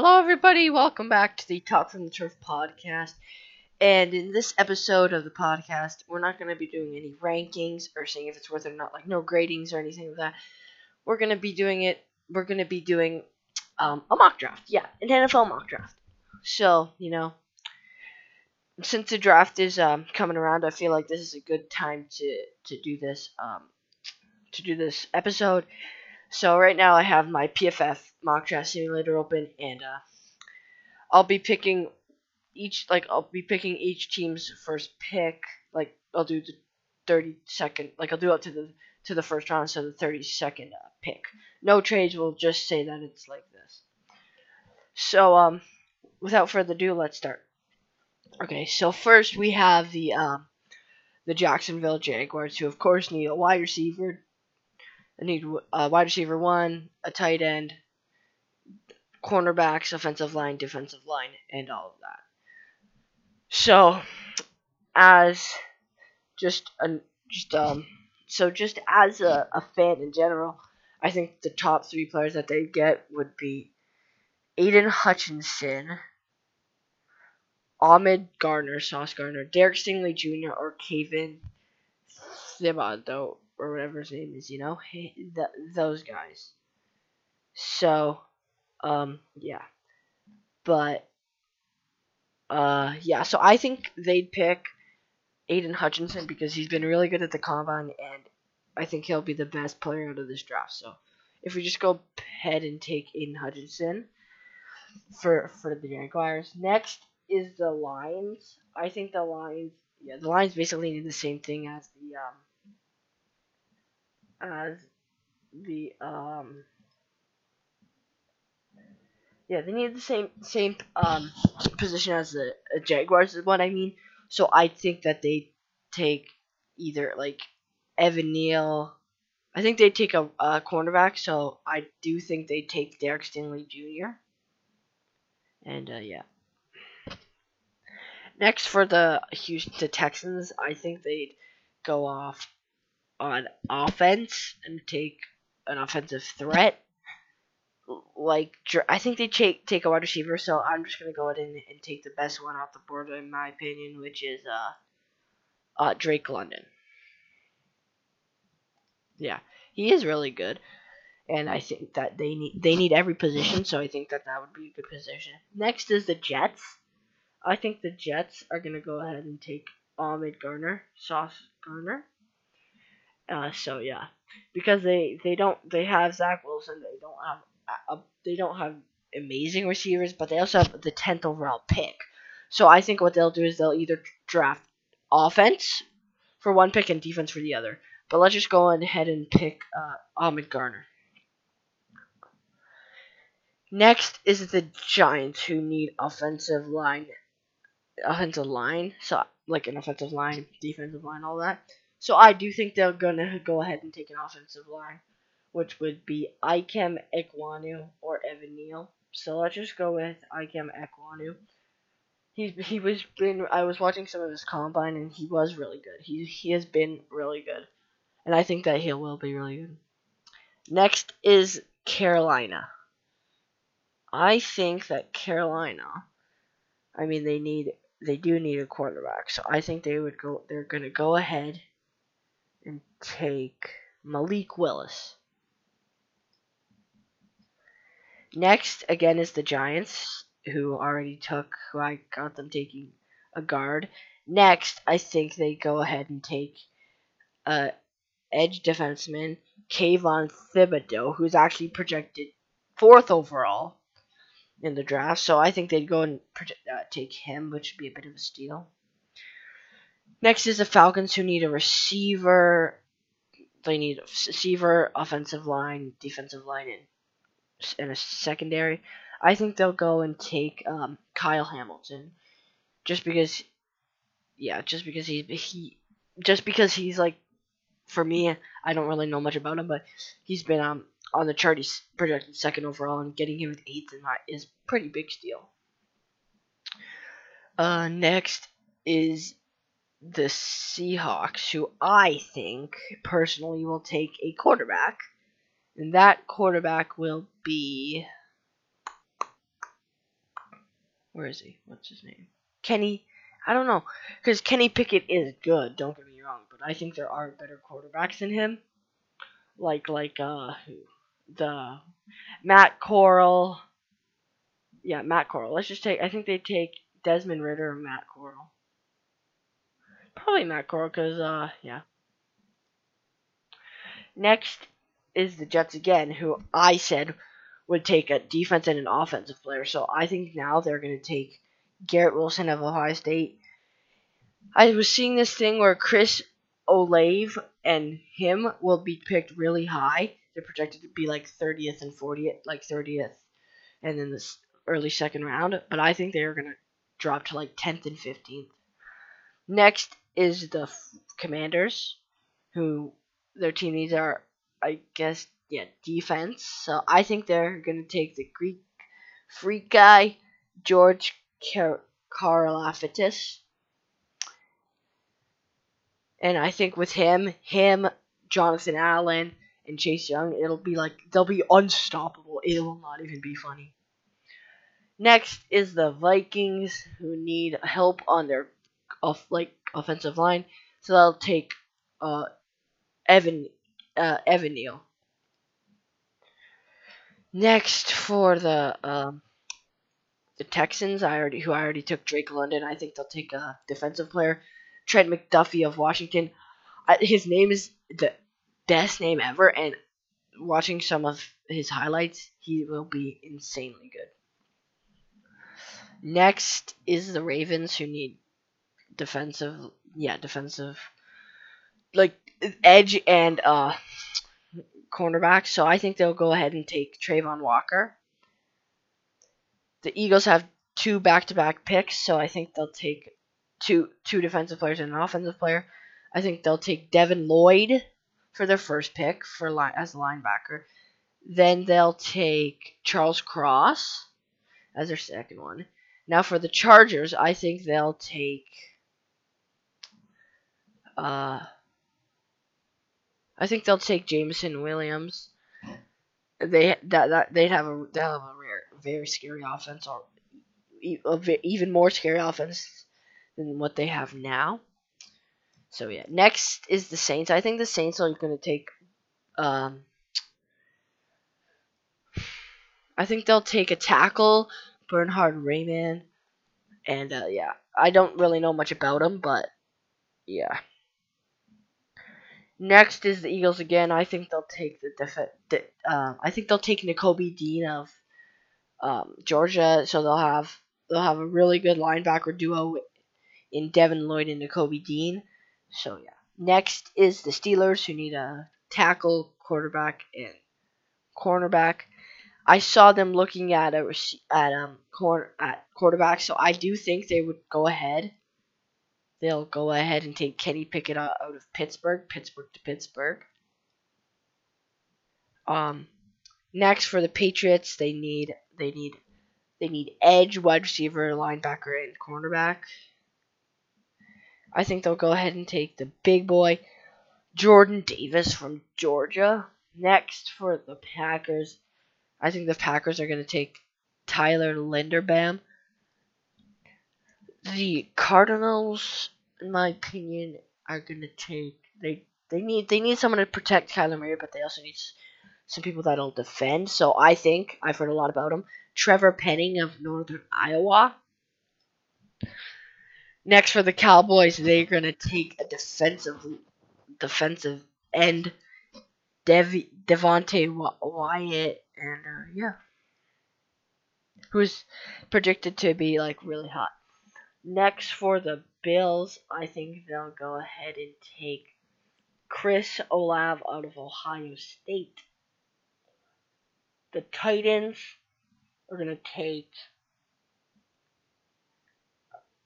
Hello, everybody. Welcome back to the Talk from the Turf podcast. And in this episode of the podcast, we're not going to be doing any rankings or seeing if it's worth it or not, like no gradings or anything like that. We're going to be doing it. We're going to be doing um, a mock draft. Yeah, an NFL mock draft. So, you know, since the draft is um, coming around, I feel like this is a good time to to do this um, to do this episode. So right now I have my PFF mock draft simulator open, and uh, I'll be picking each like I'll be picking each team's first pick. Like I'll do the thirty second, like I'll do up to the to the first round, so the thirty second uh, pick. No trades. We'll just say that it's like this. So um, without further ado, let's start. Okay, so first we have the um, the Jacksonville Jaguars, who of course need a wide receiver. They need a wide receiver one, a tight end, cornerbacks, offensive line, defensive line, and all of that. So, as just a just um so just as a, a fan in general, I think the top three players that they get would be Aidan Hutchinson, Ahmad Gardner, Sauce Gardner, Derek Stingley Jr., or Kayvon Thibodeaux, or whatever his name is, you know? Th- those guys. So, um, yeah. But, uh, yeah, so I think they'd pick Aidan Hutchinson because he's been really good at the combine, and I think he'll be the best player out of this draft. So, if we just go ahead and take Aidan Hutchinson for for the Jaguars. Next is the Lions. I think the Lions, yeah, the Lions basically need the same thing as the um as the um yeah, they need the same same um position as the uh, Jaguars is what I mean. So I think that they take either like Evan Neal. I think they take a, a cornerback, so I do think they take Derek Stingley Jr. And uh, yeah. Next for the Houston Texans, I think they'd go off on offense and take an offensive threat. Like I think they take take a wide receiver, so I'm just gonna go ahead and, and take the best one off the board in my opinion, which is uh, uh Drake London. Yeah, he is really good, and I think that they need they need every position, so I think that that would be a good position. Next is the Jets. I think the Jets are gonna go ahead and take Ahmad Garner, Sauce Garner. Uh, so yeah, because they they don't they have Zach Wilson, they don't have a, they don't have amazing receivers, but they also have the tenth overall pick. So I think what they'll do is they'll either draft offense for one pick and defense for the other. But let's just go ahead and pick uh, Ahmad Garner. Next is the Giants, who need offensive line, offensive line, so like an offensive line, defensive line, all that. So I do think they're gonna go ahead and take an offensive line, which would be Ikem Ekwonu or Evan Neal. So let's just go with Ikem Ekwonu. He he was been I was watching some of his combine and he was really good. He he has been really good, and I think that he will be really good. Next is Carolina. I think that Carolina, I mean they need they do need a quarterback, so I think they would go they're gonna go ahead and take Malik Willis. Next again is the Giants, who already took who I got them taking a guard. Next, I think they go ahead and take uh edge defenseman Kayvon Thibodeaux, who's actually projected fourth overall in the draft. So I think they'd go and uh, take him, which would be a bit of a steal. Next is the Falcons, who need a receiver. They need a receiver, offensive line, defensive line, and, and a secondary. I think they'll go and take um, Kyle Hamilton, just because. Yeah, just because he he, just because he's like, for me, I don't really know much about him, but he's been um on the chart, he's projected second overall, and getting him at eighth and that is pretty big steal. Uh, next is the Seahawks, who I think personally will take a quarterback, and that quarterback will be where is he? What's his name? Kenny. I don't know, because Kenny Pickett is good. Don't get me wrong, but I think there are better quarterbacks than him. Like like uh the Matt Corral. Yeah, Matt Corral. Let's just take. I think they take Desmond Ridder or Matt Corral. Probably Matt Corral, cause uh yeah. Next is the Jets again, who I said would take a defense and an offensive player. So I think now they're going to take Garrett Wilson of Ohio State. I was seeing this thing where Chris Olave and him will be picked really high. They're projected to be like 30th and 40th, like 30th, and then this early second round. But I think they're going to drop to like 10th and 15th. Next is the Commanders, who their team needs are, I guess, yeah, defense. So I think they're gonna take the Greek freak guy, George Kar- Karlaftis. And I think with him, him, Jonathan Allen, and Chase Young, it'll be like they'll be unstoppable. It will not even be funny. Next is the Vikings, who need help on their off like offensive line, so they'll take uh Evan uh Evan Neal. Next for the um, the Texans, I already who I already took Drake London. I think they'll take a defensive player, Trent McDuffie of Washington. I, his name is the best name ever, and watching some of his highlights, he will be insanely good. Next is the Ravens, who need defensive, yeah, defensive, like edge and uh cornerback, so I think they'll go ahead and take Travon Walker. The Eagles have two back-to-back picks, so I think they'll take two two defensive players and an offensive player. I think they'll take Devin Lloyd for their first pick for as a linebacker. Then they'll take Charles Cross as their second one. Now for the Chargers, I think they'll take uh I think they'll take Jameson Williams. They that, that they'd have a they'll have a rare, very scary offense or even more scary offense than what they have now. So yeah, next is the Saints. I think the Saints are going to take. Um, I think they'll take a tackle, Bernhard Raimann, and uh, yeah, I don't really know much about him, but yeah. Next is the Eagles again. I think they'll take the def- de- uh, I think they'll take Nakobe Dean of um, Georgia, so they'll have they'll have a really good linebacker duo in Devin Lloyd and Nakobe Dean. So yeah. Next is the Steelers, who need a tackle, quarterback, and cornerback. I saw them looking at a at um corner at quarterback, so I do think they would go ahead they'll go ahead and take Kenny Pickett out of Pittsburgh, Pittsburgh to Pittsburgh. Um, next for the Patriots, they need they need they need edge, wide receiver, linebacker, and cornerback. I think they'll go ahead and take the big boy, Jordan Davis from Georgia. Next for the Packers, I think the Packers are going to take Tyler Linderbaum the Cardinals, in my opinion, are gonna take they they need they need someone to protect Kyler Murray, but they also need some people that'll defend. So I think I've heard a lot about him. Trevor Penning of Northern Iowa. Next for the Cowboys, they're gonna take a defensive defensive end, Dev, Devonte Wyatt, and uh, yeah, who's predicted to be like really hot. Next for the Bills, I think they'll go ahead and take Chris Olave out of Ohio State. The Titans are to take.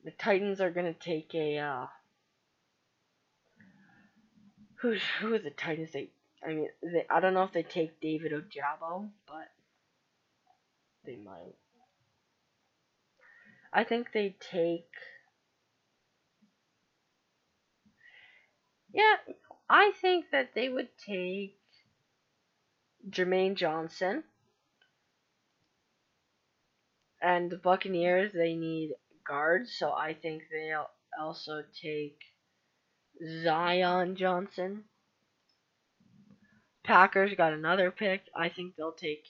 The Titans are to take a. Uh, who's who are the Titans? They, I mean, they, I don't know if they take David Ojabo, but they might. I think they take. Yeah, I think that they would take Jermaine Johnson. And the Buccaneers, they need guards, so I think they'll also take Zion Johnson. Packers got another pick. I think they'll take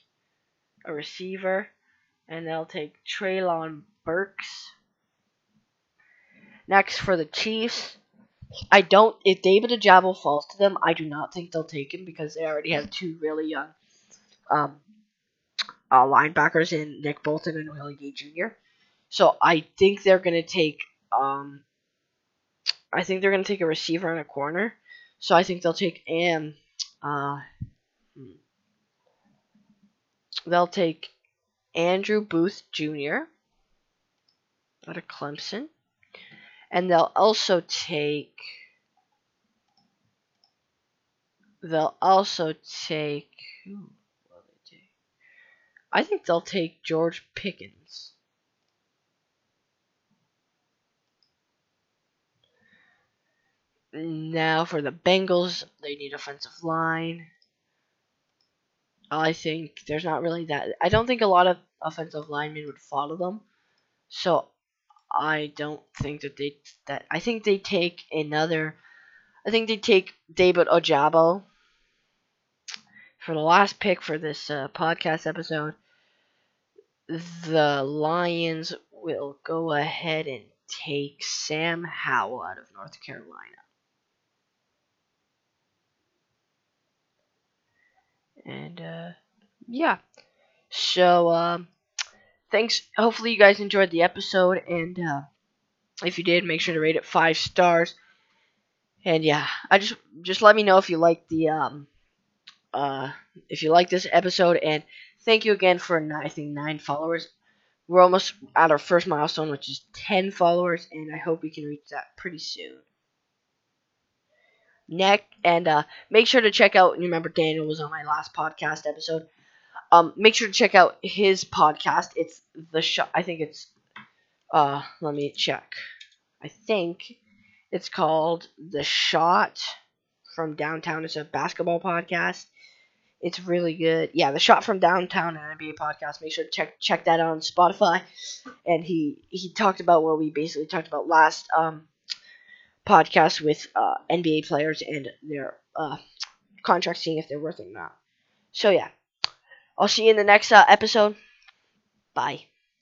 a receiver, and they'll take Treylon Burks. Next for the Chiefs, I don't. If David Ojabo falls to them, I do not think they'll take him because they already have two really young um, uh, linebackers in Nick Bolton and Willie Gay Jr. So I think they're gonna take. Um, I think they're gonna take a receiver and a corner. So I think they'll take Am. Uh, hmm. they'll take Andrew Booth Jr. out of Clemson. And they'll also take. They'll also take. Who will they take? I think they'll take George Pickens. Now for the Bengals, they need offensive line. I think there's not really that. I don't think a lot of offensive linemen would follow them. So I don't think that they that I think they take another. I think they take David Ojabo for the last pick for this uh, podcast episode. The Lions will go ahead and take Sam Howell out of North Carolina. And uh, yeah, so um, thanks. Hopefully, you guys enjoyed the episode, and uh, if you did, make sure to rate it five stars. And yeah, I just just let me know if you like the um uh if you like this episode, and thank you again for I think nine followers. We're almost at our first milestone, which is ten followers, and I hope we can reach that pretty soon. Neck and uh, make sure to check out. Remember, Daniel was on my last podcast episode. Um, make sure to check out his podcast. It's the shot. I think it's. Uh, let me check. I think it's called The Shot from Downtown. It's a basketball podcast. It's really good. Yeah, The Shot from Downtown, NBA podcast. Make sure to check check that out on Spotify. And he he talked about what we basically talked about last um podcast with uh, NBA players and their uh, contracts, seeing if they're worth it or not. So yeah, I'll see you in the next uh, episode. Bye.